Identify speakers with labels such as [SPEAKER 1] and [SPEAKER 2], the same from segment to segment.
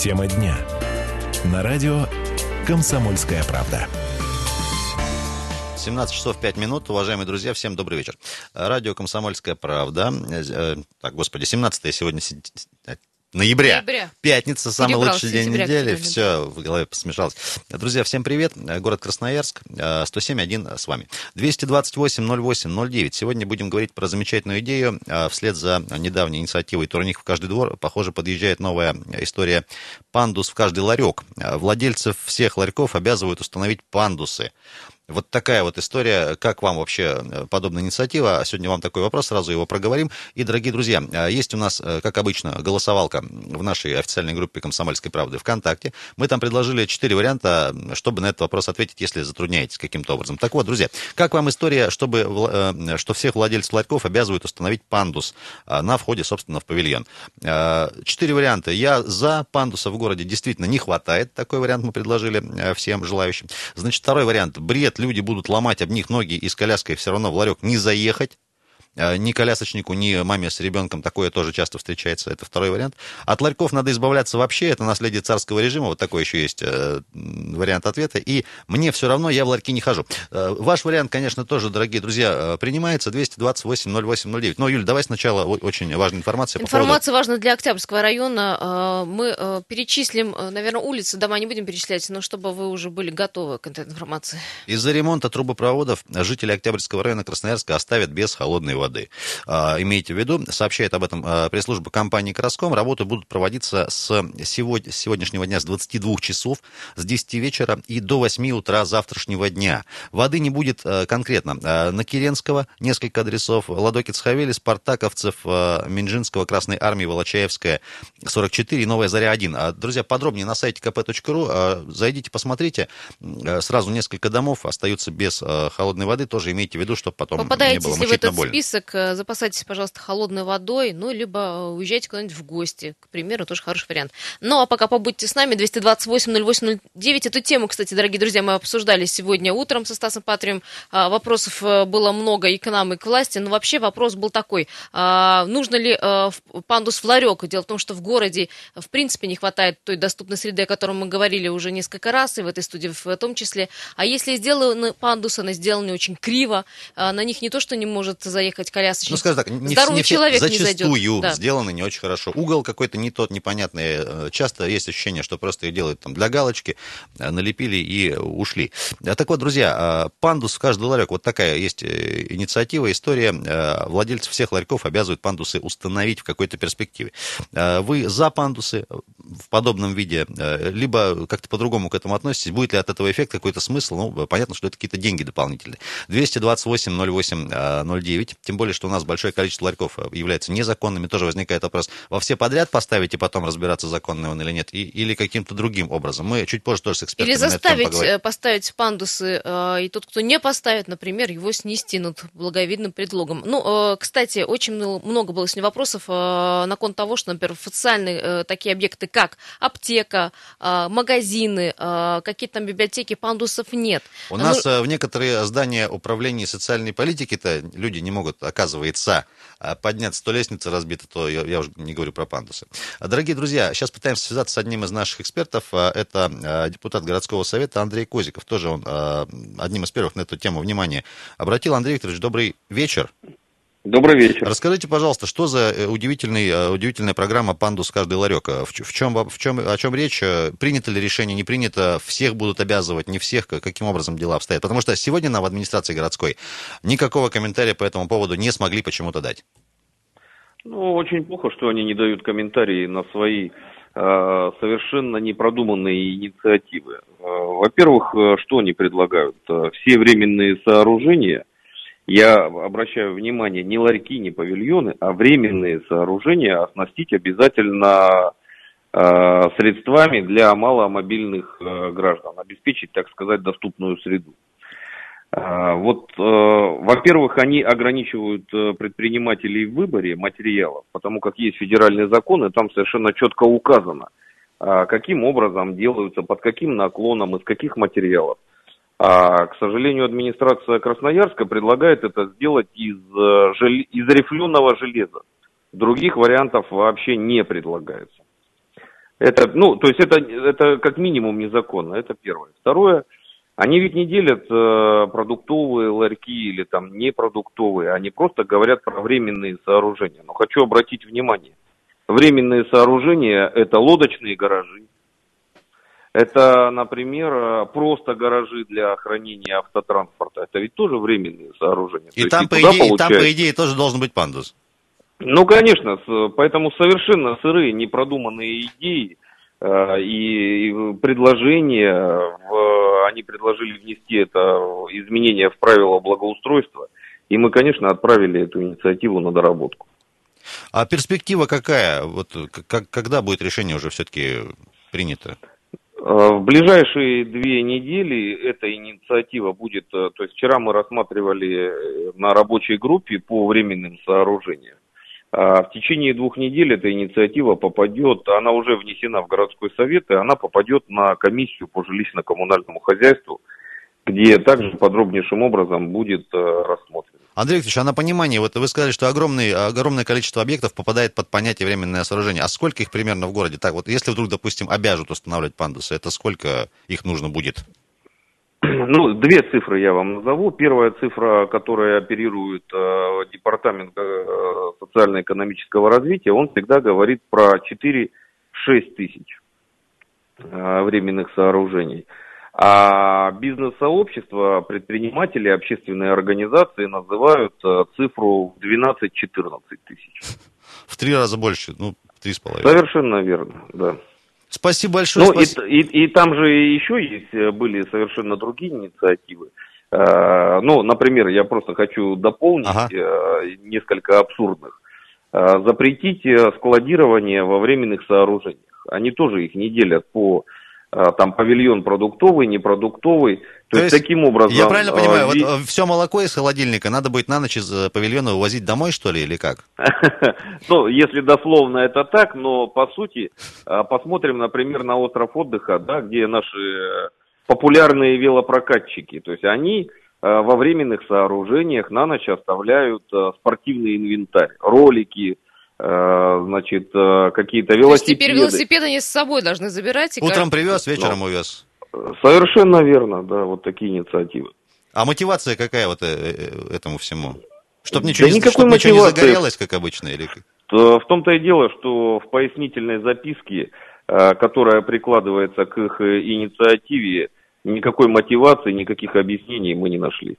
[SPEAKER 1] Тема дня. На радио «Комсомольская правда».
[SPEAKER 2] 17 часов 5 минут. Уважаемые друзья, всем добрый вечер. Радио «Комсомольская правда». Э, так, господи, 17 сегодня ноября. ноября. Пятница, самый лучший день недели. Все, в голове смешалось. Друзья, всем привет. Город Красноярск, 107.1 с вами. 228-08-09. Сегодня будем говорить про замечательную идею. А, вслед за недавней инициативой «Турник в каждый двор», похоже, подъезжает новая история «Пандус в каждый ларек». Владельцев всех ларьков обязывают установить пандусы. Вот такая вот история. Как вам вообще э, подобная инициатива? Сегодня вам такой вопрос, сразу его проговорим. И, дорогие друзья, э, есть у нас, э, как обычно, голосовалка в нашей официальной группе «Комсомольской правды» ВКонтакте. Мы там предложили четыре варианта, чтобы на этот вопрос ответить, если затрудняетесь каким-то образом. Так вот, друзья, как вам история, чтобы, что всех владельцев ларьков обязывают установить пандус на входе, собственно, в павильон? Четыре варианта. Я за пандуса в городе действительно не хватает. Такой вариант мы предложили всем желающим. Значит, второй вариант. Бред люди будут ломать об них ноги и с коляской все равно в ларек не заехать. Э, ни колясочнику, ни маме с ребенком такое тоже часто встречается. Это второй вариант. От ларьков надо избавляться вообще. Это наследие царского режима. Вот такой еще есть э, вариант ответа. И мне все равно, я в ларьки не хожу. Э, ваш вариант, конечно, тоже, дорогие друзья, принимается. 228-08-09. Но, Юль, давай сначала очень важная информация.
[SPEAKER 3] Информация по поводу... важна для Октябрьского района. Мы перечислим, наверное, улицы, дома не будем перечислять, но чтобы вы уже были готовы к этой информации.
[SPEAKER 2] Из-за ремонта трубопроводов жители Октябрьского района Красноярска оставят без холодной воды воды. А, имейте в виду, сообщает об этом а, пресс-служба компании «Краском». Работы будут проводиться с сегодняшнего дня с 22 часов, с 10 вечера и до 8 утра завтрашнего дня. Воды не будет а, конкретно. На Киренского несколько адресов, Ладоки Цхавели, Спартаковцев, Минжинского, Красной Армии, Волочаевская, 44 и Новая Заря 1. Друзья, подробнее на сайте kp.ru. Зайдите, посмотрите. Сразу несколько домов остаются без холодной воды. Тоже имейте в виду, чтобы потом
[SPEAKER 3] Попадаете,
[SPEAKER 2] не было
[SPEAKER 3] мучительно
[SPEAKER 2] больно.
[SPEAKER 3] Список список, э, запасайтесь, пожалуйста, холодной водой, ну, либо э, уезжайте куда-нибудь в гости, к примеру, тоже хороший вариант. Ну, а пока побудьте с нами, 228-08-09. Эту тему, кстати, дорогие друзья, мы обсуждали сегодня утром со Стасом Патрием. А, вопросов э, было много и к нам, и к власти, но вообще вопрос был такой, а, нужно ли пандус в ларек? Дело в том, что в городе, в принципе, не хватает той доступной среды, о которой мы говорили уже несколько раз, и в этой студии в том числе. А если сделаны пандусы, они сделаны очень криво, а, на них не то, что не может заехать ехать колясочник.
[SPEAKER 2] Ну, скажем так, не,
[SPEAKER 3] Здоровый
[SPEAKER 2] не
[SPEAKER 3] человек
[SPEAKER 2] зачастую
[SPEAKER 3] не зайдет.
[SPEAKER 2] Да. сделаны не очень хорошо. Угол какой-то не тот, непонятный. Э, часто есть ощущение, что просто их делают там для галочки, э, налепили и ушли. А Так вот, друзья, а, пандус в каждый ларек. Вот такая есть э, инициатива, история. Владельцы всех ларьков обязывают пандусы установить в какой-то перспективе. Вы за пандусы в подобном виде, либо как-то по-другому к этому относитесь? Будет ли от этого эффект какой-то смысл? Ну, понятно, что это какие-то деньги дополнительные. 228 08 09 тем более, что у нас большое количество ларьков э, является незаконными, тоже возникает вопрос, во все подряд поставить и потом разбираться, законный он или нет, и, или каким-то другим образом. Мы чуть позже тоже с экспертами
[SPEAKER 3] Или заставить э, поставить пандусы, э, и тот, кто не поставит, например, его снести над благовидным предлогом. Ну, кстати, очень много было сегодня вопросов на кон того, что, например, официальные такие объекты, как аптека, магазины, какие-то там библиотеки, пандусов нет.
[SPEAKER 2] У нас в некоторые здания управления социальной политики-то люди не могут оказывается, а, подняться, то лестница разбита, то я, я уже не говорю про пандусы. Дорогие друзья, сейчас пытаемся связаться с одним из наших экспертов. А, это а, депутат городского совета Андрей Козиков. Тоже он одним из первых на эту тему внимание обратил. Андрей Викторович, добрый вечер.
[SPEAKER 4] Добрый вечер.
[SPEAKER 2] Расскажите, пожалуйста, что за э, удивительный, э, удивительная программа «Пандус каждый ларек»? В, в, чем, в чем, о чем речь? Принято ли решение, не принято? Всех будут обязывать, не всех? Каким образом дела обстоят? Потому что сегодня нам в администрации городской никакого комментария по этому поводу не смогли почему-то дать.
[SPEAKER 4] Ну, очень плохо, что они не дают комментарии на свои э, совершенно непродуманные инициативы. Э, во-первых, э, что они предлагают? Все временные сооружения – я обращаю внимание, не ларьки, не павильоны, а временные сооружения оснастить обязательно э, средствами для маломобильных э, граждан, обеспечить, так сказать, доступную среду. Э, вот, э, во-первых, они ограничивают э, предпринимателей в выборе материалов, потому как есть федеральные законы, там совершенно четко указано, э, каким образом делаются, под каким наклоном, из каких материалов. А, к сожалению, администрация Красноярска предлагает это сделать из, э, из рифленого железа. Других вариантов вообще не предлагается. Это, ну, то есть это, это как минимум незаконно, это первое. Второе, они ведь не делят э, продуктовые ларьки или там непродуктовые, они просто говорят про временные сооружения. Но хочу обратить внимание, временные сооружения – это лодочные гаражи, это, например, просто гаражи для хранения автотранспорта. Это ведь тоже временные сооружения.
[SPEAKER 2] И, там, и, по идее, и там, по идее, тоже должен быть пандус.
[SPEAKER 4] Ну, конечно, поэтому совершенно сырые, непродуманные идеи э, и предложения, в, они предложили внести это изменение в правила благоустройства, и мы, конечно, отправили эту инициативу на доработку.
[SPEAKER 2] А перспектива какая? Вот как, когда будет решение уже все-таки принято?
[SPEAKER 4] Э, в ближайшие две недели эта инициатива будет, э, то есть вчера мы рассматривали на рабочей группе по временным сооружениям. А в течение двух недель эта инициатива попадет, она уже внесена в городской совет, и она попадет на комиссию по жилищно-коммунальному хозяйству, где также подробнейшим образом будет э, рассмотрено.
[SPEAKER 2] Андрей Викторович, а на понимание, вот вы сказали, что огромный, огромное количество объектов попадает под понятие временное сооружение. А сколько их примерно в городе? Так вот, если вдруг, допустим, обяжут устанавливать пандусы, это сколько их нужно будет?
[SPEAKER 4] Ну, две цифры я вам назову. Первая цифра, которая оперирует э, Департамент э, социально-экономического развития, он всегда говорит про 4-6 тысяч э, временных сооружений. А бизнес-сообщество, предприниматели, общественные организации называют э, цифру 12-14 тысяч.
[SPEAKER 2] В три раза больше, ну, три с половиной.
[SPEAKER 4] Совершенно верно, да.
[SPEAKER 2] Спасибо большое.
[SPEAKER 4] Ну, спасибо. И, и, и там же еще есть, э, были совершенно другие инициативы. Э, ну, например, я просто хочу дополнить ага. несколько абсурдных. Запретить складирование во временных сооружениях. Они тоже их не делят по там павильон продуктовый, непродуктовый. То, То есть, есть таким образом...
[SPEAKER 2] Я правильно понимаю, э, вот все молоко из холодильника надо будет на ночь из павильона увозить домой, что ли, или как?
[SPEAKER 4] Ну, если дословно это так, но по сути, посмотрим, например, на остров отдыха, да, где наши популярные велопрокатчики. То есть они во временных сооружениях на ночь оставляют спортивный инвентарь, ролики, Э, значит, э, какие-то велосипеды. То есть
[SPEAKER 3] теперь велосипеды они с собой должны забирать?
[SPEAKER 2] И Утром каждый... привез, вечером ну, увез.
[SPEAKER 4] Совершенно верно, да, вот такие инициативы.
[SPEAKER 2] А мотивация какая вот э, этому всему? Чтобы ничего, да не, чтоб ничего не загорелось, как обычно? Или...
[SPEAKER 4] В том-то и дело, что в пояснительной записке, которая прикладывается к их инициативе, никакой мотивации, никаких объяснений мы не нашли.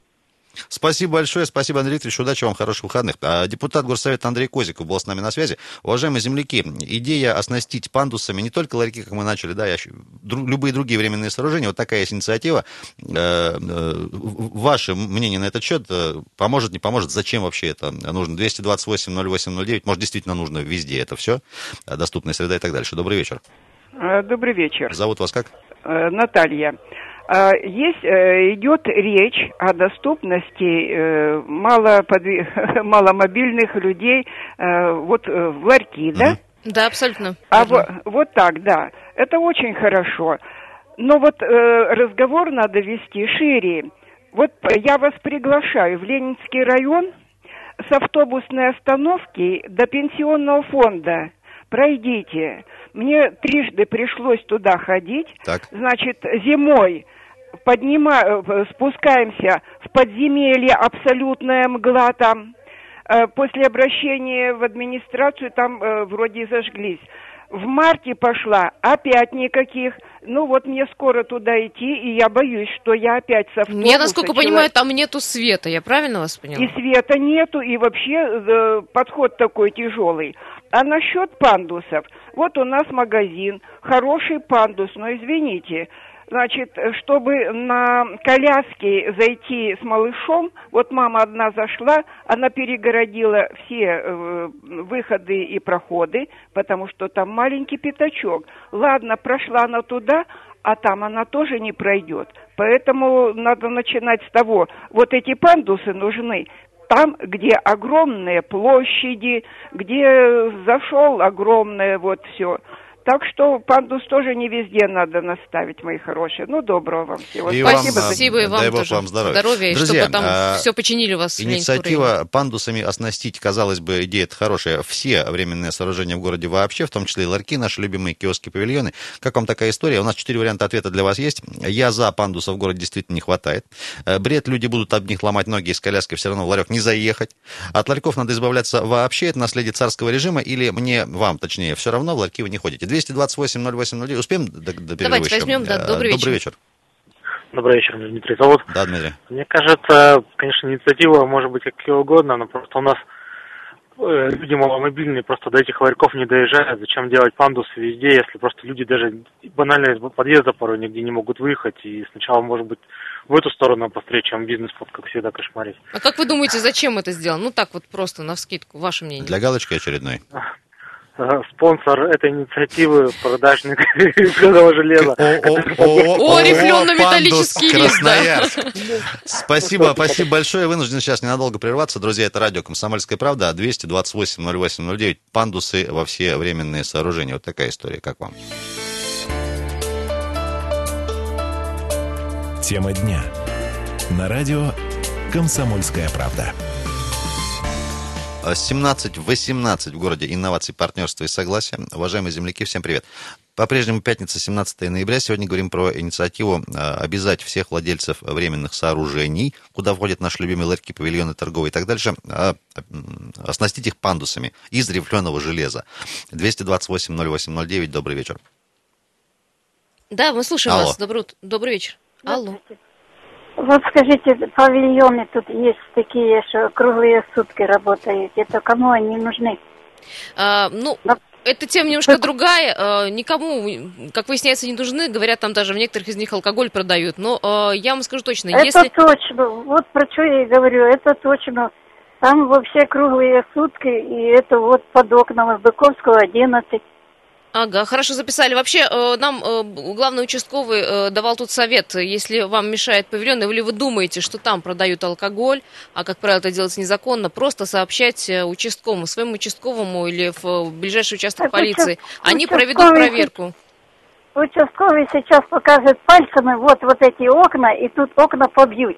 [SPEAKER 2] Спасибо большое, спасибо, Андрей Викторович, удачи вам, хороших выходных. А, депутат Горсовета Андрей Козиков был с нами на связи. Уважаемые земляки, идея оснастить пандусами не только ларьки, как мы начали, да, любые другие временные сооружения, вот такая есть инициатива. Э, э, ваше мнение на этот счет, э, поможет, не поможет, зачем вообще это нужно? 228 08 09, может, действительно нужно везде это все, доступная среда и так дальше. Добрый вечер.
[SPEAKER 5] Добрый вечер.
[SPEAKER 2] Зовут вас как?
[SPEAKER 5] Наталья. А, есть, э, идет речь о доступности э, малоподви... маломобильных людей э, вот в ларьки, да?
[SPEAKER 3] Да, абсолютно.
[SPEAKER 5] А вот, вот так, да. Это очень хорошо. Но вот разговор надо вести шире. Вот я вас приглашаю в Ленинский район с автобусной остановки до пенсионного фонда. Пройдите. Мне трижды пришлось туда ходить. Так. Значит, зимой поднима, э, спускаемся в подземелье, абсолютная мгла там. Э, после обращения в администрацию там э, вроде зажглись. В марте пошла, опять никаких. Ну вот мне скоро туда идти, и я боюсь, что я опять со.
[SPEAKER 3] Я, насколько человек... понимаю, там нету света, я правильно вас поняла?
[SPEAKER 5] И света нету, и вообще э, подход такой тяжелый. А насчет пандусов, вот у нас магазин, хороший пандус, но извините, Значит, чтобы на коляске зайти с малышом, вот мама одна зашла, она перегородила все э, выходы и проходы, потому что там маленький пятачок. Ладно, прошла она туда, а там она тоже не пройдет. Поэтому надо начинать с того, вот эти пандусы нужны там, где огромные площади, где зашел огромное вот все Так что пандус тоже не везде надо наставить, мои хорошие. Ну, доброго вам всего.
[SPEAKER 2] И
[SPEAKER 3] Спасибо,
[SPEAKER 2] вам,
[SPEAKER 3] спасибо и вам
[SPEAKER 2] дай бог
[SPEAKER 3] тоже.
[SPEAKER 2] вам здоровья.
[SPEAKER 3] Здоровья,
[SPEAKER 2] Друзья,
[SPEAKER 3] чтобы там
[SPEAKER 2] а,
[SPEAKER 3] все починили у вас.
[SPEAKER 2] Инициатива пандусами оснастить, казалось бы, идея это хорошая. Все временные сооружения в городе вообще, в том числе и ларьки, наши любимые киоски, павильоны. Как вам такая история? У нас четыре варианта ответа для вас есть. Я за пандусов в городе действительно не хватает. Э, Бред, люди будут об них ломать ноги из коляски, все равно в ларек не заехать. От ларьков надо избавляться вообще, это наследие царского режима, или мне, вам точнее, все равно в ларьки вы не ходите. 228-08-09, успеем до, до перерыва
[SPEAKER 3] Давайте
[SPEAKER 2] еще?
[SPEAKER 3] возьмем, да,
[SPEAKER 2] Э,
[SPEAKER 3] добрый
[SPEAKER 2] Добрый
[SPEAKER 3] вечер.
[SPEAKER 2] вечер.
[SPEAKER 6] Добрый вечер, Дмитрий зовут.
[SPEAKER 2] Да, Дмитрий.
[SPEAKER 6] Мне кажется, конечно, инициатива может быть какие угодно, но просто у нас э, люди маломобильные, просто до этих ларьков не доезжают. Зачем делать пандусы везде, если просто люди даже банально из подъезда порой нигде не могут выехать. И сначала, может быть, в эту сторону обострить, чем бизнес, вот как всегда, кошмарить.
[SPEAKER 3] А как вы думаете, зачем это сделано? Ну так вот просто, на вскидку, ваше мнение.
[SPEAKER 2] Для галочки очередной.
[SPEAKER 6] Э, Спонсор этой инициативы продажник рифленого железа.
[SPEAKER 3] О, да.
[SPEAKER 2] Красноярск. Спасибо, спасибо большое. Вынужден сейчас ненадолго прерваться. Друзья, это радио «Комсомольская правда», 228-08-09. Пандусы во все временные сооружения. Вот такая история. Как вам?
[SPEAKER 1] Тема дня. На радио «Комсомольская правда».
[SPEAKER 2] 17-18 в городе инноваций, партнерства и согласия. Уважаемые земляки, всем привет. По-прежнему пятница, 17 ноября. Сегодня говорим про инициативу э, обязать всех владельцев временных сооружений, куда входят наши любимые ларьки, павильоны, торговые и так дальше, м, оснастить их пандусами из рифленого железа. 228-08-09. Добрый вечер.
[SPEAKER 3] Да, мы слушаем
[SPEAKER 2] Алло.
[SPEAKER 3] вас. Добрый, добрый вечер. Алло.
[SPEAKER 7] Вот скажите, павильоны тут есть такие, что круглые сутки работают. Это кому они нужны?
[SPEAKER 3] А, ну, эта тема немножко другая. А, никому, как выясняется, не нужны. Говорят, там даже в некоторых из них алкоголь продают. Но а, я вам скажу точно,
[SPEAKER 7] Это
[SPEAKER 3] если...
[SPEAKER 7] точно. Вот про что я и говорю. Это точно. Там вообще круглые сутки, и это вот под окном Быковского 11.
[SPEAKER 3] Ага, хорошо записали. Вообще, э, нам э, главный участковый э, давал тут совет, если вам мешает павильон, или вы думаете, что там продают алкоголь, а, как правило, это делается незаконно, просто сообщать участковому, своему участковому или в ближайший участок
[SPEAKER 7] Так,
[SPEAKER 3] полиции.
[SPEAKER 7] участ-
[SPEAKER 3] Они проведут
[SPEAKER 7] участковый
[SPEAKER 3] проверку.
[SPEAKER 7] Участковый сейчас покажет пальцами вот, вот эти окна, и тут окна побьют.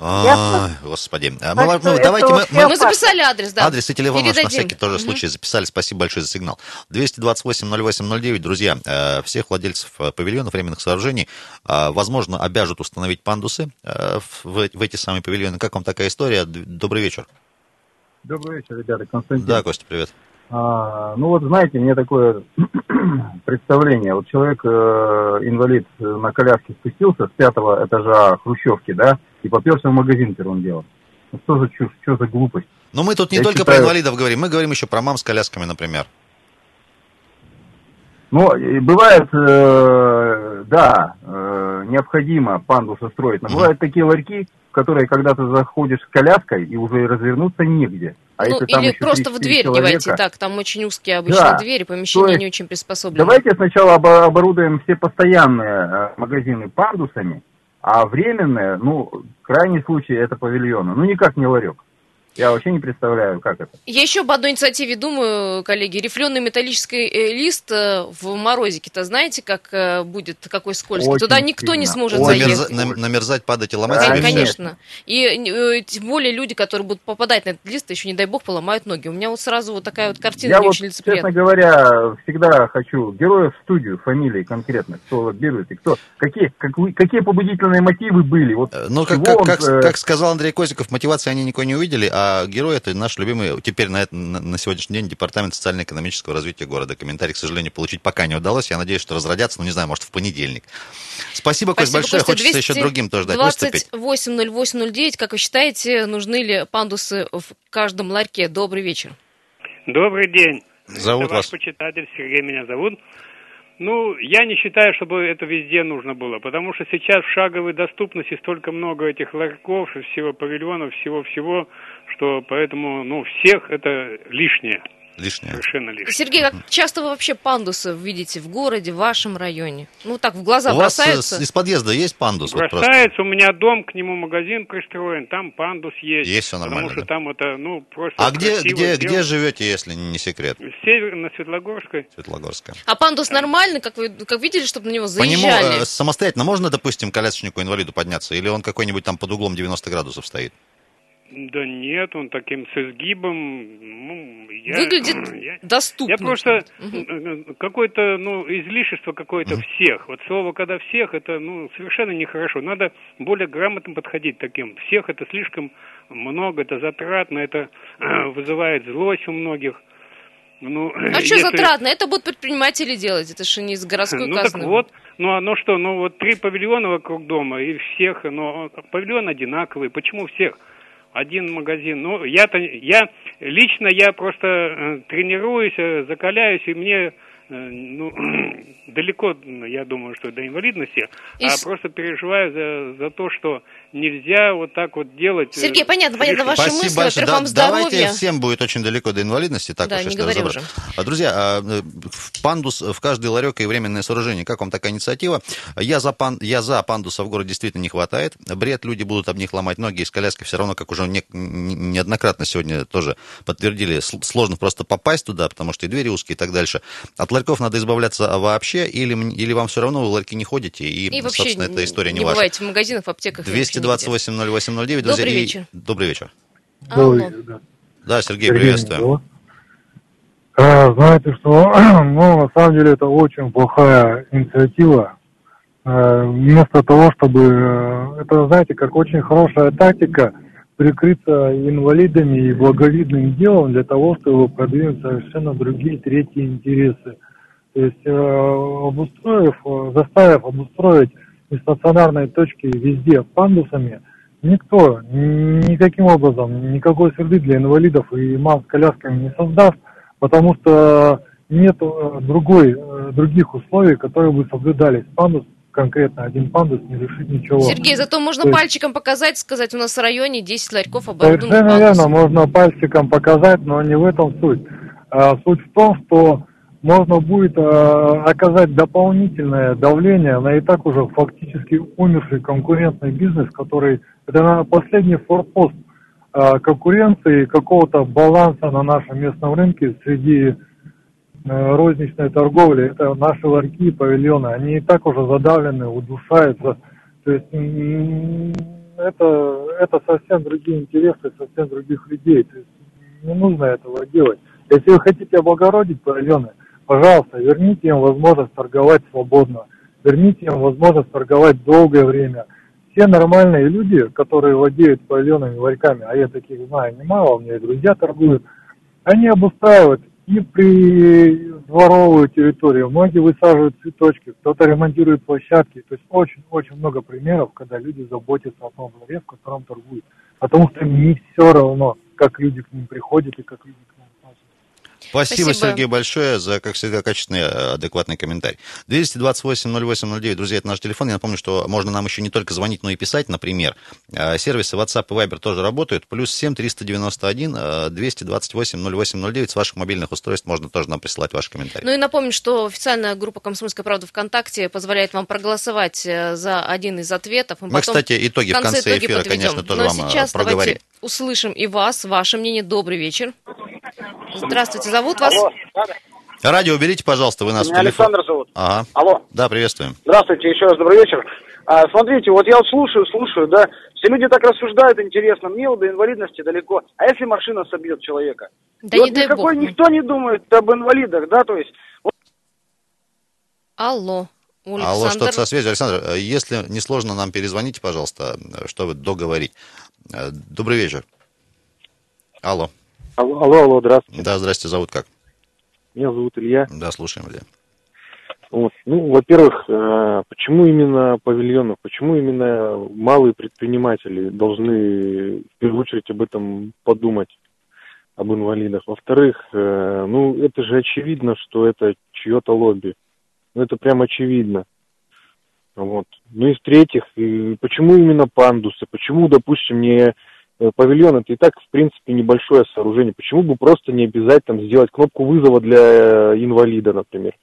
[SPEAKER 2] А, господи. А, ну, давайте мы- мы,
[SPEAKER 3] Мы
[SPEAKER 7] опасно.
[SPEAKER 3] записали адрес, да.
[SPEAKER 2] Адрес и телефон наш на всякий тоже
[SPEAKER 3] Мгм.
[SPEAKER 2] случай записали. Спасибо большое за сигнал. 228-08-09. Друзья, э, всех владельцев э, павильонов, временных сооружений, э, возможно, обяжут установить пандусы э, в в эти самые павильоны. Как вам такая история? Добрый вечер.
[SPEAKER 8] Добрый вечер, ребята. Константин.
[SPEAKER 2] Да, Костя, привет.
[SPEAKER 8] А, ну вот знаете, мне такое представление. Вот человек, э, инвалид на коляске спустился с пятого этажа хрущевки, да, и поперся в магазин первым делом. Ну что за чушь, что за глупость?
[SPEAKER 2] Но мы тут не
[SPEAKER 8] Я
[SPEAKER 2] только про
[SPEAKER 8] считаю-
[SPEAKER 2] инвалидов говорим, мы говорим еще про мам с колясками, например.
[SPEAKER 8] Ну, бывает, э, да, э, необходимо пандусы строить, но
[SPEAKER 2] Мгм.
[SPEAKER 8] бывают такие ларьки, в которые, когда ты заходишь с коляской, и уже развернуться негде. А
[SPEAKER 3] ну, или просто в
[SPEAKER 8] 3-4
[SPEAKER 3] дверь не
[SPEAKER 8] человека,
[SPEAKER 3] войти. Так, там очень узкие обычно
[SPEAKER 8] Да.
[SPEAKER 3] двери, помещения
[SPEAKER 8] есть
[SPEAKER 3] не очень приспособлены.
[SPEAKER 8] Давайте сначала обо- оборудуем все постоянные э, магазины пандусами, а временные, ну, крайний случай это павильоны. Ну, никак не ларек. Я вообще не представляю, как это.
[SPEAKER 3] Я еще об одной инициативе думаю, коллеги. Рифленый металлический э, лист э, в морозике-то знаете, как э, будет, какой скользкий?
[SPEAKER 8] Очень
[SPEAKER 3] Туда никто не
[SPEAKER 8] сильно.
[SPEAKER 3] сможет
[SPEAKER 8] Очень
[SPEAKER 3] заехать.
[SPEAKER 2] Намерза- нам- намерзать, падать и ломать себе всё.
[SPEAKER 3] Конечно. И тем более люди, которые будут попадать на этот лист, еще, не дай бог, поломают ноги. У меня вот сразу вот такая вот картина
[SPEAKER 8] Я
[SPEAKER 3] не
[SPEAKER 8] вот,
[SPEAKER 3] очень
[SPEAKER 8] честно
[SPEAKER 3] лицеприятная.
[SPEAKER 8] говоря, всегда хочу героев в студию, фамилии конкретно, кто лоббирует и кто, какие, как какие побудительные мотивы были. Вот
[SPEAKER 2] Э, Ну, как, как,
[SPEAKER 8] он,
[SPEAKER 2] как,
[SPEAKER 8] э,
[SPEAKER 2] как сказал Андрей Козиков, мотивации они никакой не увидели, а герой это наш любимый, теперь на, на, на сегодняшний день Департамент социально-экономического развития города. Комментарий, к сожалению, получить пока не удалось. Я надеюсь, что разродятся, ну, не знаю, может, в понедельник. Спасибо, Кость, большое.
[SPEAKER 3] Костя.
[SPEAKER 2] Хочется еще другим тоже дать выступить.
[SPEAKER 3] 280809. Как вы считаете, нужны ли пандусы в каждом ларьке? Добрый вечер.
[SPEAKER 9] Добрый день.
[SPEAKER 2] Зовут
[SPEAKER 9] Это ваш
[SPEAKER 2] вас.
[SPEAKER 9] почитатель, Сергей меня зовут. Ну, я не считаю, чтобы это везде нужно было, потому что сейчас в шаговой доступности столько много этих ларьков, всего павильонов, всего-всего, что поэтому, ну, всех это лишнее,
[SPEAKER 2] Лишнее.
[SPEAKER 9] совершенно лишнее.
[SPEAKER 3] Сергей, как часто вы вообще пандусы видите в городе, в вашем районе? Ну, так, в глаза
[SPEAKER 2] У вас э,
[SPEAKER 3] бросаются?
[SPEAKER 2] с- из подъезда есть пандус? Вот просто?
[SPEAKER 9] Бросается, у меня дом, к нему магазин пристроен, там пандус есть.
[SPEAKER 2] Есть всё нормально,
[SPEAKER 9] Потому что
[SPEAKER 2] да?
[SPEAKER 9] там это, ну, просто
[SPEAKER 2] А где, где, где живете, если не секрет?
[SPEAKER 9] север, на Светлогорской.
[SPEAKER 2] Светлогорская.
[SPEAKER 3] А пандус нормальный, как вы как видели, чтобы на него
[SPEAKER 2] По нему
[SPEAKER 3] заезжали?
[SPEAKER 2] э, самостоятельно можно, допустим, колясочнику инвалиду подняться? Или он какой-нибудь там под углом 90 градусов стоит?
[SPEAKER 9] Да нет, он таким с изгибом. Ну, я,
[SPEAKER 3] Выглядит
[SPEAKER 9] я,
[SPEAKER 3] доступно.
[SPEAKER 9] я просто э, какое-то, ну, излишество какое-то всех. Вот слово «когда всех» это, ну, совершенно нехорошо. Надо более грамотно подходить таким. Всех это слишком много, это затратно, это э, вызывает злость у многих. Ну,
[SPEAKER 3] А что
[SPEAKER 9] если-
[SPEAKER 3] затратно? Это будут предприниматели делать, это же не из городской
[SPEAKER 9] ну
[SPEAKER 3] казны.
[SPEAKER 9] так вот, ну оно что, ну вот три павильона вокруг дома и всех, но павильон одинаковый, почему всех? Один магазин. Ну, я-то, я, лично я просто э, тренируюсь, э, закаляюсь, и мне, э, ну, далеко, я думаю, что до инвалидности,
[SPEAKER 3] И
[SPEAKER 9] а
[SPEAKER 3] с-
[SPEAKER 9] просто переживаю за, за то, что нельзя вот так вот делать. э,
[SPEAKER 3] Сергей, понятно, понятно, ваши
[SPEAKER 2] Спасибо
[SPEAKER 3] мысли.
[SPEAKER 2] большое.
[SPEAKER 3] Во-первых,
[SPEAKER 2] Да-
[SPEAKER 3] вам здоровья.
[SPEAKER 2] давайте всем будет очень далеко до инвалидности, так
[SPEAKER 3] Да,
[SPEAKER 2] уж
[SPEAKER 3] не
[SPEAKER 2] если
[SPEAKER 3] говори
[SPEAKER 2] разобрать. А, Друзья, а, э, в пандус в каждый ларек и временное сооружение. Как вам такая инициатива? Я за, пан, я за пандуса в городе действительно не хватает. Бред, люди будут об них ломать ноги из коляски. Все равно, как уже не- не- неоднократно сегодня тоже подтвердили, сл- сложно просто попасть туда, потому что и двери узкие и так дальше. От ларьков надо избавляться вообще, или, или вам все равно вы в ларьки не ходите, и,
[SPEAKER 3] И вообще
[SPEAKER 2] собственно, эта история не,
[SPEAKER 3] не
[SPEAKER 2] ваша.
[SPEAKER 3] бываете в магазинах, в аптеках. и вообще нигде.
[SPEAKER 2] 228-08-09, друзья.
[SPEAKER 3] Добрый
[SPEAKER 2] и-
[SPEAKER 3] вечер.
[SPEAKER 2] Добрый вечер.
[SPEAKER 3] Алло.
[SPEAKER 2] Да, Сергей,
[SPEAKER 10] Сергей,
[SPEAKER 2] приветствуем.
[SPEAKER 10] А, знаете, что, ну, на самом деле это очень плохая инициатива. Э, Вместо того, чтобы, э, это, знаете, как очень хорошая тактика прикрыться инвалидами и благовидным делом для того, чтобы продвинуть совершенно другие третьи интересы. То есть, э, обустроив, заставив обустроить из стационарной точки везде пандусами, никто ни- никаким образом никакой среды для инвалидов и мам с колясками не создаст, потому что нет э, другой, э, других условий, которые бы соблюдались. Пандус конкретно, один пандус не решит ничего.
[SPEAKER 3] Сергей, зато можно
[SPEAKER 10] То есть-
[SPEAKER 3] пальчиком показать, сказать, у нас в районе 10 ларьков оборудованы
[SPEAKER 10] Совершенно верно,
[SPEAKER 3] пандусом.
[SPEAKER 10] можно пальчиком показать, но не в этом суть. А, суть в том, что можно будет а, оказать дополнительное давление на и так уже фактически умерший конкурентный бизнес, который это наверное, последний форпост а, конкуренции, какого-то баланса на нашем местном рынке среди э, розничной торговли. Это наши ларьки и павильоны. Они и так уже задавлены, удушаются. То есть это, это совсем другие интересы, совсем других людей. То есть не нужно этого делать. Если вы хотите облагородить павильоны, пожалуйста, верните им возможность торговать свободно. Верните им возможность торговать долгое время. Все нормальные люди, которые владеют павильонами, ларьками, а я таких знаю немало, у меня и друзья торгуют, они обустраивают и при дворовую территорию, многие высаживают цветочки, кто-то ремонтирует площадки. То есть очень-очень много примеров, когда люди заботятся о том дворе, в котором торгуют. Потому что им не все равно, как люди к ним приходят и как люди к ним.
[SPEAKER 2] Спасибо,
[SPEAKER 3] Спасибо.
[SPEAKER 2] Сергей, большое за, как всегда, качественный, э, адекватный комментарий. 228-08-09, друзья, это наш телефон. Я напомню, что можно нам еще не только звонить, но и писать, например. Э, Сервисы WhatsApp и Viber тоже работают. Плюс 7 391 э, 228 0809. С ваших мобильных устройств можно тоже нам присылать ваши комментарии.
[SPEAKER 3] Ну и напомню, что официальная группа «Комсомольская правда» ВКонтакте позволяет вам проголосовать э, за один из ответов.
[SPEAKER 2] Мы, кстати, итоги в конце
[SPEAKER 3] итоги
[SPEAKER 2] эфира,
[SPEAKER 3] подведем.
[SPEAKER 2] конечно, тоже
[SPEAKER 3] Но
[SPEAKER 2] вам, э,
[SPEAKER 3] сейчас
[SPEAKER 2] проговорим.
[SPEAKER 3] давайте услышим и вас, ваше мнение. Добрый вечер. Здравствуйте, зовут вас?
[SPEAKER 11] Алло,
[SPEAKER 2] Радио уберите, пожалуйста, вы нас
[SPEAKER 11] меня
[SPEAKER 2] в телефон.
[SPEAKER 11] Александр зовут.
[SPEAKER 2] Ага.
[SPEAKER 11] Алло,
[SPEAKER 2] Да, приветствуем.
[SPEAKER 11] здравствуйте, еще раз добрый вечер. А, смотрите, вот я вот слушаю, слушаю, да, все люди так рассуждают, интересно, мне вот до инвалидности далеко. А если машина собьет человека?
[SPEAKER 3] Да
[SPEAKER 11] И
[SPEAKER 3] не
[SPEAKER 11] вот
[SPEAKER 3] дай
[SPEAKER 11] никакой
[SPEAKER 3] бог.
[SPEAKER 11] никто не думает об инвалидах, да, то есть
[SPEAKER 3] Алло. У
[SPEAKER 2] Алло, что-то со связью. Александр, э, если не сложно, нам перезвоните, пожалуйста, э, чтобы договорить. Э, Добрый вечер. Алло.
[SPEAKER 6] Алло, алло, здравствуйте.
[SPEAKER 2] Да, здрасте, зовут как?
[SPEAKER 6] Меня зовут Илья.
[SPEAKER 2] Да, слушаем, Илья.
[SPEAKER 6] Вот. Ну, во-первых, э, почему именно павильонов, почему именно малые предприниматели должны в первую очередь об этом подумать, об инвалидах. Во-вторых, э, ну, это же очевидно, что это чье-то лобби. Ну, это прям очевидно. Вот. Ну и в-третьих, почему именно пандусы? Почему, допустим, не павильон? Это и так, в принципе, небольшое сооружение. Почему бы просто не обязать там сделать кнопку вызова для э, инвалида, например?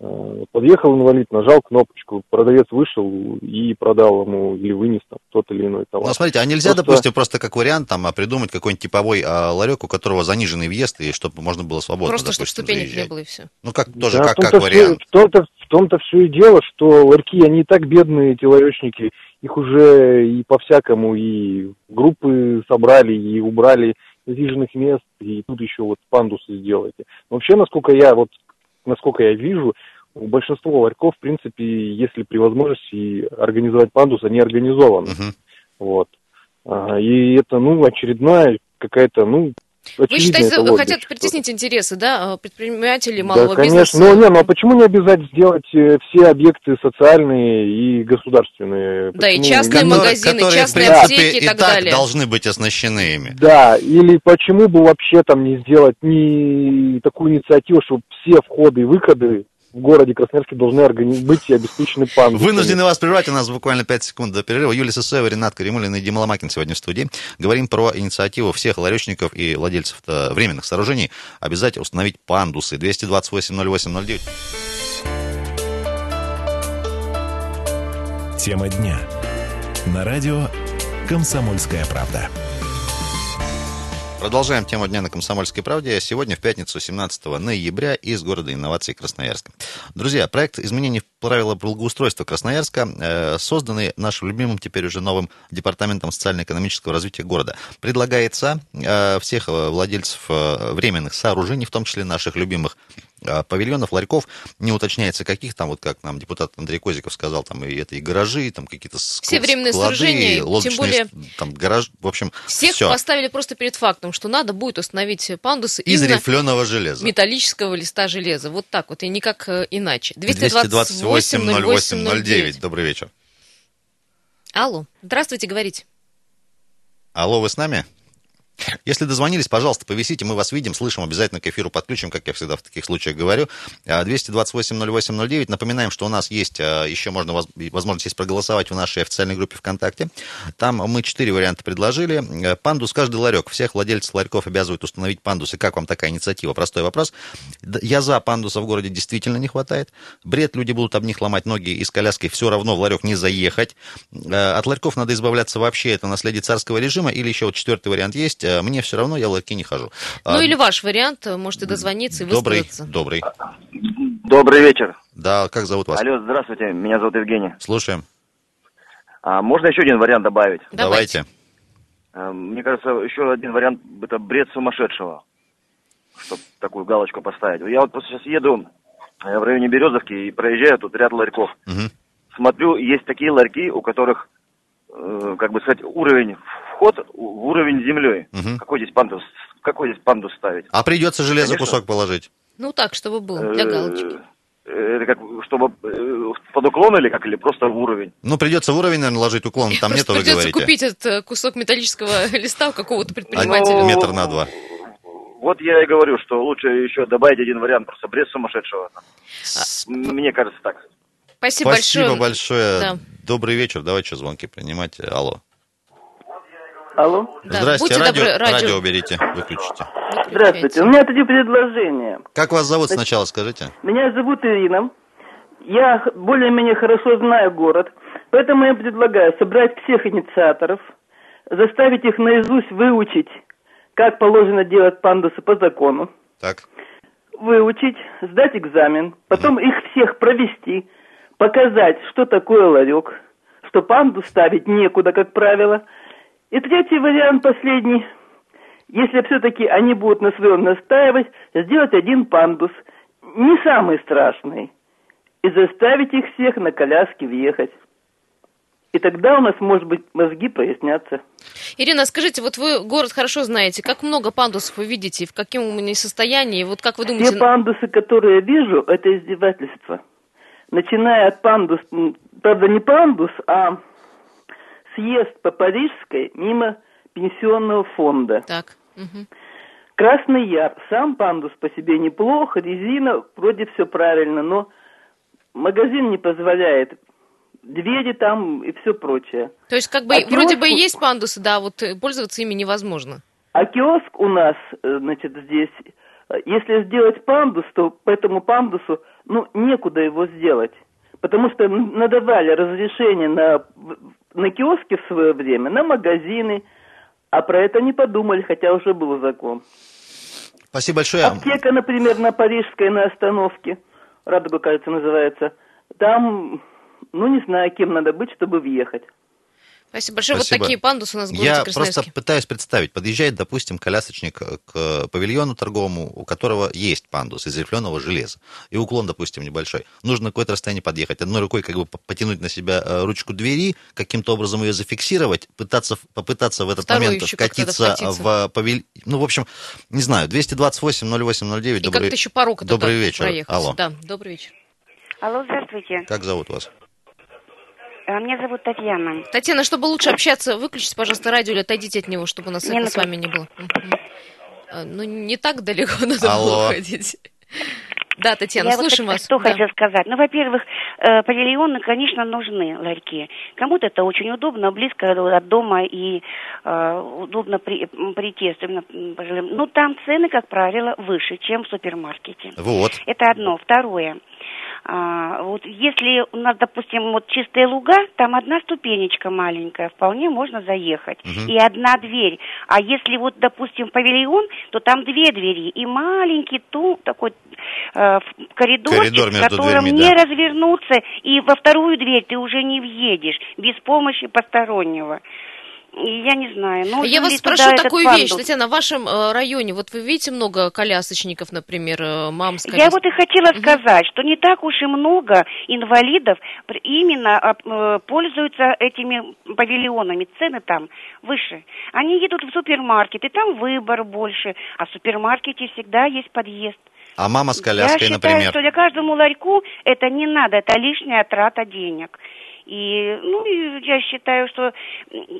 [SPEAKER 12] Э, подъехал инвалид, нажал кнопочку, продавец вышел и продал ему или вынес там тот или иной товар.
[SPEAKER 2] Ну, смотрите, а нельзя, просто... допустим, просто как вариант там а, придумать какой-нибудь типовой а, ларек, у которого заниженный въезд, и чтобы можно было свободно,
[SPEAKER 3] Просто
[SPEAKER 2] допустим,
[SPEAKER 3] чтобы ступенек
[SPEAKER 2] заезжать.
[SPEAKER 3] не было и все.
[SPEAKER 2] Ну, как, тоже
[SPEAKER 12] Да,
[SPEAKER 2] как,
[SPEAKER 12] том-то
[SPEAKER 2] как
[SPEAKER 12] все-
[SPEAKER 2] вариант.
[SPEAKER 12] В том-то, в том-то все и дело, что ларьки, они и так бедные, эти ларечники, их уже и по-всякому, и группы собрали, и убрали из мест, и тут еще вот пандусы сделайте. Но вообще, насколько я вот, насколько я вижу, у большинства ларьков, в принципе, если при возможности организовать пандус, они организованы.
[SPEAKER 2] Мгм.
[SPEAKER 12] Вот. Ага, и это, ну, очередная какая-то, ну,
[SPEAKER 3] Вы
[SPEAKER 12] очевидная
[SPEAKER 3] считаете,
[SPEAKER 12] это лобби
[SPEAKER 3] хотят
[SPEAKER 12] что-то.
[SPEAKER 3] притеснить интересы, да, э, предпринимателей малого
[SPEAKER 12] да,
[SPEAKER 3] бизнеса?
[SPEAKER 12] конечно. Ну, не, ну а почему не обязать сделать э, все объекты социальные и государственные?
[SPEAKER 3] Да, и
[SPEAKER 12] Почему
[SPEAKER 3] частные
[SPEAKER 12] не-
[SPEAKER 3] магазины,
[SPEAKER 2] которые,
[SPEAKER 3] частные
[SPEAKER 2] принципе,
[SPEAKER 3] аптеки и
[SPEAKER 2] и
[SPEAKER 3] так
[SPEAKER 2] так
[SPEAKER 3] далее.
[SPEAKER 2] должны быть оснащены ими.
[SPEAKER 12] Да, или почему бы вообще там не сделать ни такую инициативу, чтобы все входы и выходы в городе Красноярске должны органи- быть и обеспечены пандусами.
[SPEAKER 2] Вынуждены вас прервать, у нас буквально 5 секунд до перерыва. Юлия Сысоева, Ренат Каримулин и Дима Ломакин сегодня в студии. Говорим про инициативу всех ларечников и владельцев временных сооружений обязать установить пандусы. 228-08-09.
[SPEAKER 1] Тема дня. На радио «Комсомольская правда».
[SPEAKER 2] Продолжаем тему дня на «Комсомольской правде». Сегодня, в пятницу, 17 ноября, из города инноваций Красноярска. Друзья, проект изменений в правила благоустройства Красноярска, э, созданный нашим любимым теперь уже новым департаментом социально-экономического развития города, предлагается э, всех э, владельцев временных сооружений, в том числе наших любимых павильонов, ларьков, не уточняется каких, там вот как нам депутат Андрей Козиков сказал, там и это и гаражи, там какие-то
[SPEAKER 3] Все временные
[SPEAKER 2] склады,
[SPEAKER 3] сооружения, тем
[SPEAKER 2] лодочные
[SPEAKER 3] более-
[SPEAKER 2] с- там гараж, в общем,
[SPEAKER 3] Всех
[SPEAKER 2] все
[SPEAKER 3] поставили просто перед фактом, что надо будет установить пандусы
[SPEAKER 2] из рифленого железа.
[SPEAKER 3] металлического листа железа. Вот так вот, и никак э, иначе.
[SPEAKER 2] 228-08-09. Добрый вечер.
[SPEAKER 3] Алло, здравствуйте, говорите.
[SPEAKER 2] Алло, вы с нами? Если дозвонились, пожалуйста, повисите, мы вас видим, слышим, обязательно к эфиру подключим, как я всегда в таких случаях говорю. А, 228-08-09. Напоминаем, что у нас есть, а, еще можно воз- возможность проголосовать в нашей официальной группе ВКонтакте. Там мы четыре варианта предложили. Э, Пандус, каждый ларек. Всех владельцев ларьков обязывают установить пандусы. Как вам такая инициатива? Простой вопрос. Я за пандуса в городе действительно не хватает. Бред, люди будут об них ломать ноги и с коляской все равно в ларек не заехать. Э, От ларьков надо избавляться вообще, это наследие царского режима. Или еще вот четвертый вариант есть. Э, Мне все равно, я в ларьки не хожу.
[SPEAKER 3] Ну
[SPEAKER 2] А,
[SPEAKER 3] или ваш вариант, э, можете дозвониться и
[SPEAKER 2] Добрый,
[SPEAKER 3] высказаться.
[SPEAKER 2] добрый.
[SPEAKER 13] Добрый вечер.
[SPEAKER 2] Да, как зовут вас?
[SPEAKER 13] Алло, здравствуйте, меня зовут Евгений.
[SPEAKER 2] Слушаем.
[SPEAKER 13] А можно еще один вариант добавить?
[SPEAKER 2] Давайте.
[SPEAKER 13] А, Мне кажется, еще один вариант – это бред сумасшедшего, чтобы такую галочку поставить. Я вот просто сейчас еду э, в районе Березовки и проезжаю тут ряд ларьков.
[SPEAKER 2] Мгм.
[SPEAKER 13] Смотрю, есть такие ларьки, у которых, э, как бы сказать, уровень вход в уровень землей.
[SPEAKER 2] Мгм.
[SPEAKER 13] Какой здесь пандус? Какой здесь пандус ставить?
[SPEAKER 2] А придется железо
[SPEAKER 13] Конечно.
[SPEAKER 2] кусок положить.
[SPEAKER 3] Ну так, чтобы было, для
[SPEAKER 13] Э,
[SPEAKER 3] галочки.
[SPEAKER 13] э, Это как, чтобы э, под уклон или как, или просто в уровень?
[SPEAKER 2] Ну, придется в уровень, наверное, ложить уклон. Там нету, вы
[SPEAKER 3] Придется
[SPEAKER 2] говорите.
[SPEAKER 3] купить этот кусок металлического листа у какого-то
[SPEAKER 2] А,
[SPEAKER 3] предпринимателя.
[SPEAKER 2] Метр на два.
[SPEAKER 13] Вот я и говорю, что лучше еще добавить один вариант, просто бред сумасшедшего. Мне кажется так.
[SPEAKER 3] Спасибо,
[SPEAKER 2] Спасибо
[SPEAKER 3] большое.
[SPEAKER 2] большое.
[SPEAKER 3] Да.
[SPEAKER 2] Добрый вечер. Давайте звонки принимать. Алло.
[SPEAKER 14] Алло.
[SPEAKER 3] Да,
[SPEAKER 2] Здрасте.
[SPEAKER 3] будьте
[SPEAKER 2] радио,
[SPEAKER 3] добры, радио.
[SPEAKER 2] радио уберите, выключите.
[SPEAKER 14] Здравствуйте. У меня такие предложения.
[SPEAKER 2] Как вас зовут сначала, скажите?
[SPEAKER 14] Меня зовут Ирина. Я более-менее хорошо знаю город. Поэтому я предлагаю собрать всех инициаторов, заставить их наизусть выучить, как положено делать пандусы по закону.
[SPEAKER 2] Так.
[SPEAKER 14] Выучить, сдать экзамен, потом их всех провести, показать, что такое ларек, что панду ставить некуда, как правило. И третий вариант, последний, если все-таки они будут на своем настаивать, сделать один пандус, не самый страшный, и заставить их всех на коляске въехать. И тогда у нас, может быть, мозги прояснятся.
[SPEAKER 3] Ирина, скажите, вот вы город хорошо знаете, как много пандусов вы видите, в каком они состоянии, вот как вы думаете...
[SPEAKER 14] Те пандусы, которые я вижу, это издевательство. Начиная от пандус, правда не пандус, а съезд по Парижской мимо пенсионного фонда.
[SPEAKER 3] Так. мгм.
[SPEAKER 14] Красный Яр. Сам пандус по себе неплох, резина, вроде все правильно, но магазин не позволяет. Двери там и все прочее.
[SPEAKER 3] То есть как бы
[SPEAKER 14] А
[SPEAKER 3] вроде бы и
[SPEAKER 14] киоск-
[SPEAKER 3] есть пандусы, да, вот э, пользоваться ими невозможно.
[SPEAKER 14] А киоск у нас, э, значит, здесь если сделать пандус, то по этому пандусу, ну, некуда его сделать. Потому что надавали разрешение на, на киоски в свое время, на магазины, а про это не подумали, хотя уже был закон.
[SPEAKER 2] Спасибо большое.
[SPEAKER 14] Аптека, например, на Парижской, на остановке, Радуга, кажется, называется, там, ну, не знаю, кем надо быть, чтобы въехать.
[SPEAKER 3] Спасибо большое. Спасибо. Вот такие пандусы у нас в городе
[SPEAKER 2] Я просто пытаюсь представить. Подъезжает, допустим, колясочник к павильону торговому, у которого есть пандус из рифленого железа. И уклон, допустим, небольшой. Нужно какое-то расстояние подъехать. Одной рукой как бы потянуть на себя э, ручку двери, каким-то образом ее зафиксировать, пытаться, попытаться в этот
[SPEAKER 3] Второй
[SPEAKER 2] момент вкатиться в павильон. Ну, в общем, не знаю, 228 08 09.
[SPEAKER 3] И добрый... как-то еще порог
[SPEAKER 2] Добрый вечер.
[SPEAKER 3] Проехать. Алло. Да, добрый вечер.
[SPEAKER 15] Алло, здравствуйте.
[SPEAKER 2] Как зовут вас?
[SPEAKER 15] А, меня зовут Татьяна.
[SPEAKER 3] Татьяна, чтобы лучше общаться, выключите, пожалуйста, радио или отойдите от него, чтобы у нас это с вами не было. А, ну, не так далеко надо Алло. было ходить. Да, Татьяна,
[SPEAKER 15] Я
[SPEAKER 3] слушаем
[SPEAKER 15] вот
[SPEAKER 3] вас.
[SPEAKER 15] Что
[SPEAKER 3] да.
[SPEAKER 15] хочу сказать. Ну, во-первых, э, павильоны, конечно, нужны, ларьки. Кому-то это очень удобно, близко от дома и э, удобно при, прийти. Особенно, ну, там цены, как правило, выше, чем в супермаркете.
[SPEAKER 2] Вот.
[SPEAKER 15] Это одно. Второе. А, вот если у нас, допустим, вот чистые луга, там одна ступенечка маленькая, вполне можно заехать. Угу. И одна дверь. А если вот, допустим, павильон, то там две двери. И маленький ту, такой э, коридорчик, Коридор в котором дверьми, не да. развернуться. И во вторую дверь ты уже не въедешь без помощи постороннего. Я не знаю. Ну,
[SPEAKER 3] Я вас спрошу такую вещь, Татьяна, в вашем э, районе, вот вы видите много колясочников, например, э, мам с коляс...
[SPEAKER 15] Я вот и хотела угу. сказать, что не так уж и много инвалидов именно э, пользуются этими павильонами. Цены там выше. Они едут в супермаркет, и там выбор больше, а в супермаркете всегда есть подъезд.
[SPEAKER 2] А мама с коляской,
[SPEAKER 15] я
[SPEAKER 2] считаю,
[SPEAKER 15] например? что для каждому ларьку это не надо, это лишняя трата денег. И, ну, я считаю, что,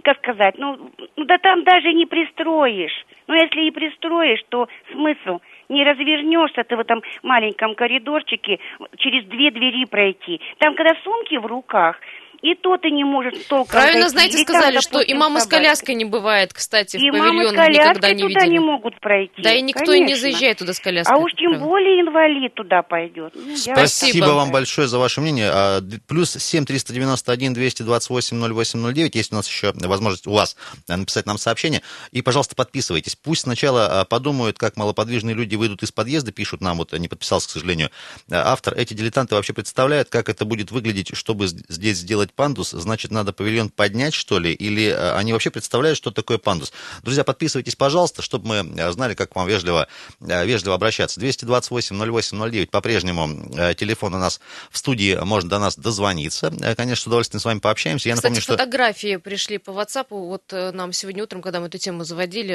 [SPEAKER 15] как сказать, ну, ну, да там даже не пристроишь. Но если и пристроишь, то смысл? Не развернешься ты в этом маленьком коридорчике через две двери пройти. Там, когда сумки в руках, и то ты не можешь толком
[SPEAKER 3] Правильно,
[SPEAKER 15] зайти.
[SPEAKER 3] знаете,
[SPEAKER 15] и
[SPEAKER 3] сказали,
[SPEAKER 15] там,
[SPEAKER 3] что и мама с коляской не бывает, кстати,
[SPEAKER 15] и
[SPEAKER 3] в павильонах никогда не
[SPEAKER 15] туда
[SPEAKER 3] видели.
[SPEAKER 15] не могут пройти.
[SPEAKER 3] Да и никто
[SPEAKER 15] Конечно.
[SPEAKER 3] и не заезжает туда с коляской.
[SPEAKER 15] А уж тем Правильно. более инвалид туда пойдет. Ну,
[SPEAKER 2] Спасибо вам большое за ваше мнение. А, плюс 7 391 228 0809. Есть у нас еще возможность у вас написать нам сообщение. И, пожалуйста, подписывайтесь. Пусть сначала а, подумают, как малоподвижные люди выйдут из подъезда, пишут нам, вот не подписался, к сожалению, автор. Эти дилетанты вообще представляют, как это будет выглядеть, чтобы здесь сделать пандус. Значит, значит, надо павильон поднять, что ли? Или э, они вообще представляют, что такое пандус? Друзья, подписывайтесь, пожалуйста, чтобы мы э, знали, как к вам вежливо, э, вежливо обращаться. 228-08-09 по-прежнему телефон у нас в студии, можно до нас дозвониться. Конечно, с удовольствием с вами пообщаемся.
[SPEAKER 3] Я Кстати, напомню, что... фотографии пришли по WhatsApp. Вот нам сегодня утром, когда мы эту тему заводили,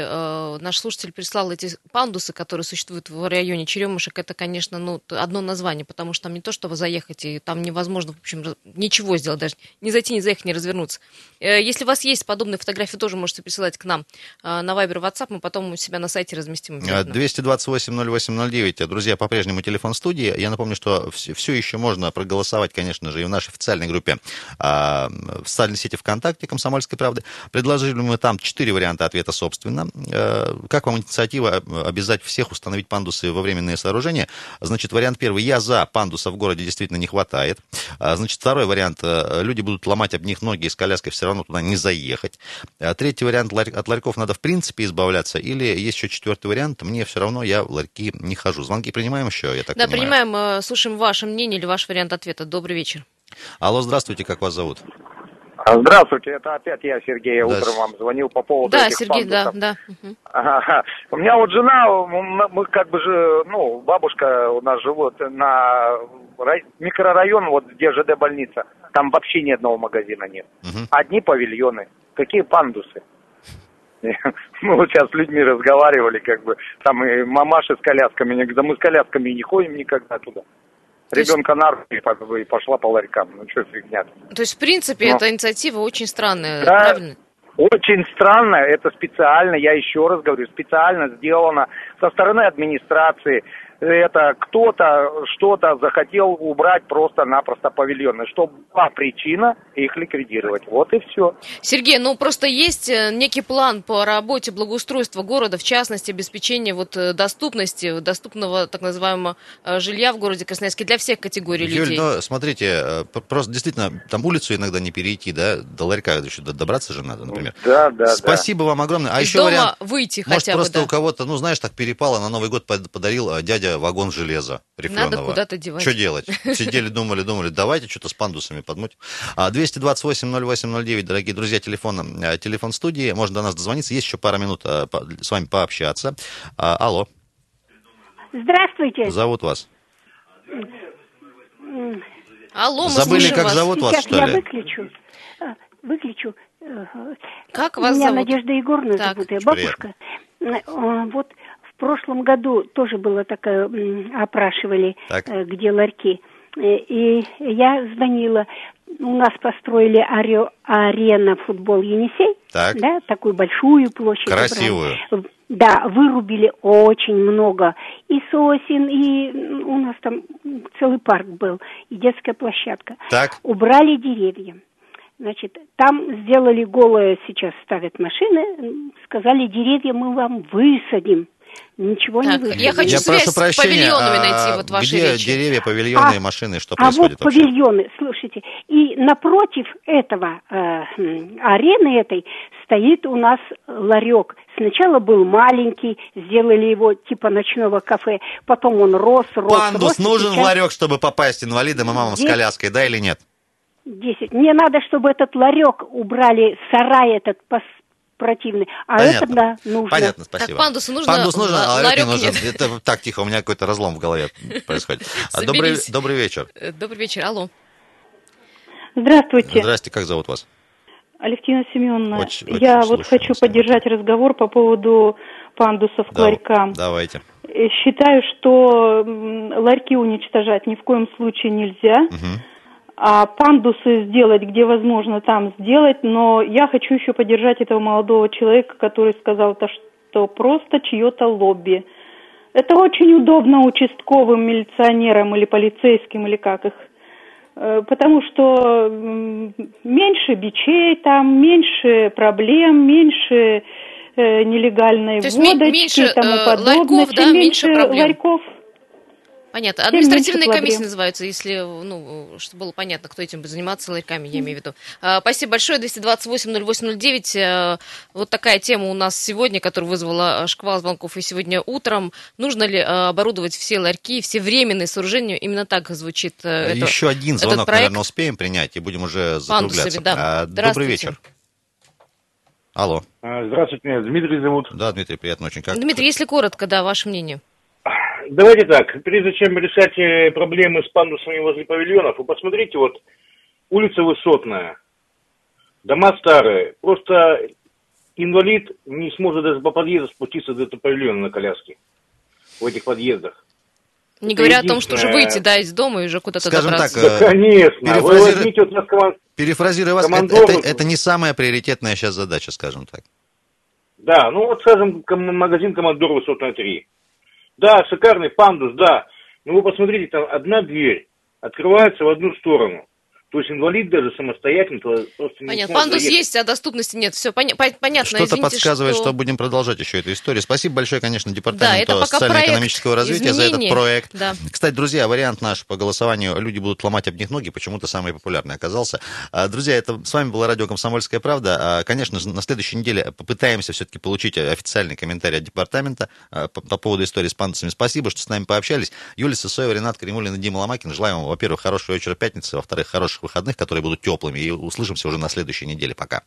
[SPEAKER 3] наш слушатель прислал эти пандусы, которые существуют в районе Черемушек. Это, конечно, ну, одно название, потому что там не то, чтобы заехать, и там невозможно, в общем, ничего сделать даже. Не зайти, не заехать не развернуться. Э, если у вас есть подобные фотографии, тоже можете присылать к нам э, на Viber, WhatsApp, мы потом у себя на сайте разместим.
[SPEAKER 2] 228-08-09. Э, друзья, по-прежнему телефон студии. Я напомню, что все еще можно проголосовать, конечно же, и в нашей официальной группе а, в социальной сети ВКонтакте «Комсомольской правды». Предложили мы там четыре варианта ответа, собственно. Как вам инициатива обязать всех установить пандусы во временные сооружения? Значит, вариант первый. Я за. Пандуса в городе действительно не хватает. А, значит, второй вариант. Люди будут ломать об них ноги и с коляской все равно туда не заехать. А третий вариант, от ларьков надо в принципе избавляться, или есть еще четвертый вариант, мне все равно, я в ларьки не хожу. Звонки принимаем еще, я так
[SPEAKER 3] да,
[SPEAKER 2] понимаю?
[SPEAKER 3] Да, принимаем, э, слушаем ваше мнение или ваш вариант ответа. Добрый вечер.
[SPEAKER 2] Алло, здравствуйте, как вас зовут?
[SPEAKER 16] Здравствуйте, это опять я, Сергей, да. утром вам звонил по поводу
[SPEAKER 3] да,
[SPEAKER 16] этих
[SPEAKER 3] Сергей,
[SPEAKER 16] пандусов.
[SPEAKER 3] да, да. Угу.
[SPEAKER 16] Ага. У меня вот жена, мы как бы же, ну, бабушка у нас живет на микрорайон, вот где ЖД больница, там вообще ни одного магазина нет. Угу. Одни павильоны. Какие пандусы? Мы вот сейчас с людьми разговаривали, как бы, там и мамаши с колясками, да мы с колясками не ходим никогда туда. Ребенка на руки и пошла по ларькам. Ну, что фигня
[SPEAKER 3] То есть, в принципе, Но... эта инициатива очень странная, да, правильно?
[SPEAKER 16] Очень странно, это специально, я еще раз говорю, специально сделано со стороны администрации, это кто-то что-то захотел убрать просто-напросто павильоны, что была причина их ликвидировать. Вот и все.
[SPEAKER 3] Сергей, ну просто есть э, некий план по работе благоустройства города, в частности, обеспечения вот э, доступности, доступного так называемого э, жилья в городе Красноярске для всех категорий
[SPEAKER 2] Юль,
[SPEAKER 3] людей.
[SPEAKER 2] ну, смотрите, просто действительно, там улицу иногда не перейти, да, до ларька еще добраться же надо, например.
[SPEAKER 16] Да, да,
[SPEAKER 2] Спасибо
[SPEAKER 16] да.
[SPEAKER 2] вам огромное. А
[SPEAKER 3] Из
[SPEAKER 2] еще
[SPEAKER 3] дома
[SPEAKER 2] вариант,
[SPEAKER 3] выйти
[SPEAKER 2] может,
[SPEAKER 3] хотя бы,
[SPEAKER 2] просто
[SPEAKER 3] да.
[SPEAKER 2] у кого-то, ну, знаешь, так перепало, на Новый год подарил дядя вагон железа рифленого.
[SPEAKER 3] Надо куда-то девать.
[SPEAKER 2] Что делать? Сидели, думали, думали, давайте что-то с пандусами подмутим. 228-08-09, дорогие друзья, телефон, э, телефон студии, можно до нас дозвониться, есть еще пара минут э, с вами пообщаться. А, Алло,
[SPEAKER 17] Здравствуйте.
[SPEAKER 2] зовут вас?
[SPEAKER 3] Алло, мы
[SPEAKER 2] Забыли, как
[SPEAKER 3] вас.
[SPEAKER 2] зовут вас,
[SPEAKER 17] Сейчас
[SPEAKER 2] что
[SPEAKER 17] я
[SPEAKER 2] ли?
[SPEAKER 17] выключу. А, Выключу. Э,
[SPEAKER 3] Как вас
[SPEAKER 17] Меня
[SPEAKER 3] зовут?
[SPEAKER 17] Надежда Егоровна
[SPEAKER 3] Так.
[SPEAKER 17] зовут, я бабушка. Э, Вот прошлом году тоже было такое, опрашивали,
[SPEAKER 2] Так.
[SPEAKER 17] э, где ларьки. Э, И я звонила, у нас построили аре- арена футбол Енисей,
[SPEAKER 2] Так.
[SPEAKER 17] да, такую большую площадь.
[SPEAKER 2] Красивую.
[SPEAKER 17] убрали. Да, вырубили очень много. И сосен, и у нас там целый парк был, и детская площадка.
[SPEAKER 2] Так.
[SPEAKER 17] Убрали деревья. Значит, там сделали голое, сейчас ставят машины, сказали, деревья мы вам высадим. Ничего
[SPEAKER 3] Так,
[SPEAKER 17] не высадили.
[SPEAKER 3] я хочу
[SPEAKER 2] Я
[SPEAKER 3] связь
[SPEAKER 2] прошу
[SPEAKER 3] с
[SPEAKER 2] прощения,
[SPEAKER 3] павильонами
[SPEAKER 2] а
[SPEAKER 3] найти вот в вашей
[SPEAKER 2] где
[SPEAKER 3] речи.
[SPEAKER 2] деревья, павильоны
[SPEAKER 17] А-
[SPEAKER 2] и машины, что
[SPEAKER 17] А вот
[SPEAKER 2] происходит вообще?
[SPEAKER 17] павильоны, слушайте, и напротив этого э, арены этой стоит у нас ларек. Сначала был маленький, сделали его типа ночного кафе, потом он рос, рос,
[SPEAKER 2] Пандус
[SPEAKER 17] рос.
[SPEAKER 2] нужен
[SPEAKER 17] сейчас
[SPEAKER 2] ларек, чтобы попасть инвалидам и мамам с
[SPEAKER 17] Здесь-
[SPEAKER 2] коляской, да или нет?
[SPEAKER 17] 10. Мне надо, чтобы этот ларек убрали, сарай этот пос- противный, а
[SPEAKER 2] Понятно.
[SPEAKER 17] это да, нужно.
[SPEAKER 2] Понятно, спасибо.
[SPEAKER 3] Так, пандусу нужно,
[SPEAKER 2] Пандус нужен,
[SPEAKER 3] ла-
[SPEAKER 2] а ларек не нужен.
[SPEAKER 3] нет.
[SPEAKER 2] Это так, тихо, у меня какой-то разлом в голове происходит. А, Добрый, добрый вечер.
[SPEAKER 3] Э, Добрый вечер, алло.
[SPEAKER 18] Здравствуйте,
[SPEAKER 2] Здрасте, как зовут вас?
[SPEAKER 18] Алевтина Семеновна.
[SPEAKER 2] Очень- очень
[SPEAKER 18] Я вот хочу
[SPEAKER 2] вас.
[SPEAKER 18] поддержать разговор по поводу пандусов к
[SPEAKER 2] Да,
[SPEAKER 18] ларькам.
[SPEAKER 2] Давайте.
[SPEAKER 18] Э, Считаю, что ларьки уничтожать ни в коем случае нельзя, а пандусы сделать, где возможно, там сделать. Но я хочу еще поддержать этого молодого человека, который сказал, то, что просто чье-то лобби. Это очень удобно участковым милиционерам или полицейским, или как их Э, потому что меньше бичей там, меньше проблем, меньше э, нелегальной
[SPEAKER 3] То
[SPEAKER 18] водочки
[SPEAKER 3] меньше,
[SPEAKER 18] и тому
[SPEAKER 3] э,
[SPEAKER 18] подобное.
[SPEAKER 3] ларьков, да,
[SPEAKER 18] Чем
[SPEAKER 3] меньше проблем.
[SPEAKER 18] ларьков.
[SPEAKER 3] Понятно. Административные комиссии называются, если, ну, чтобы было понятно, кто этим будет заниматься, ларьками, я имею в виду. А, Спасибо большое. 228-08-09. Э, Вот такая тема у нас сегодня, которая вызвала э, шквал звонков и сегодня утром. Нужно ли э, оборудовать все ларьки, все временные сооружения? Именно так звучит это-
[SPEAKER 2] Еще один
[SPEAKER 3] этот
[SPEAKER 2] звонок,
[SPEAKER 3] проект.
[SPEAKER 2] наверное, успеем принять, и будем уже закругляться.
[SPEAKER 3] да.
[SPEAKER 2] А, Добрый вечер. Алло.
[SPEAKER 19] Здравствуйте, меня Дмитрий зовут.
[SPEAKER 2] Да, Дмитрий, приятно очень. Как?
[SPEAKER 3] Дмитрий, если коротко, да, ваше мнение.
[SPEAKER 19] Давайте так, прежде чем решать э, проблемы с пандусами возле павильонов, вы посмотрите, вот улица высотная, дома старые, просто инвалид не сможет даже по подъезду спуститься до этого павильона на коляске в этих подъездах.
[SPEAKER 3] Не
[SPEAKER 19] Это
[SPEAKER 3] говоря о том, что уже выйти, да, из дома и уже куда-то
[SPEAKER 2] Скажем
[SPEAKER 3] добраться.
[SPEAKER 2] так,
[SPEAKER 19] Да, конечно. Вы
[SPEAKER 2] перефразируя-
[SPEAKER 19] возьмите вот нас команд-
[SPEAKER 2] Перефразируя вас, это, это- это не самая приоритетная сейчас задача, скажем так.
[SPEAKER 19] Да, ну вот, скажем, магазин Командор Высотная 3. Да, шикарный пандус, да. Но вы посмотрите, там одна дверь открывается в одну сторону. То есть инвалид даже самостоятельно просто не
[SPEAKER 3] Понятно. Пандус
[SPEAKER 19] заехать.
[SPEAKER 3] есть, а доступности нет. Все понятно.
[SPEAKER 2] Что-то
[SPEAKER 3] Извините,
[SPEAKER 2] подсказывает, что...
[SPEAKER 3] что
[SPEAKER 2] будем продолжать еще эту историю. Спасибо большое, конечно,
[SPEAKER 3] Да,
[SPEAKER 2] Департаменту
[SPEAKER 3] пока
[SPEAKER 2] социально-экономического развития за этот проект.
[SPEAKER 3] Да.
[SPEAKER 2] Кстати, друзья, вариант наш по голосованию «Люди будут ломать об них ноги» почему-то самый популярный оказался. А, Друзья, это с вами была радио «Комсомольская правда». А, Конечно, же, на следующей неделе попытаемся все-таки получить официальный комментарий от департамента а, по, по поводу истории с пандусами. Спасибо, что с нами пообщались. Юлия Сысоева, Ренат Кремулин и Дима Ломакин. Желаем вам, во-первых, хорошего вечера пятницы, во-вторых, хороших выходных, которые будут теплыми. И услышимся уже на следующей неделе. Пока.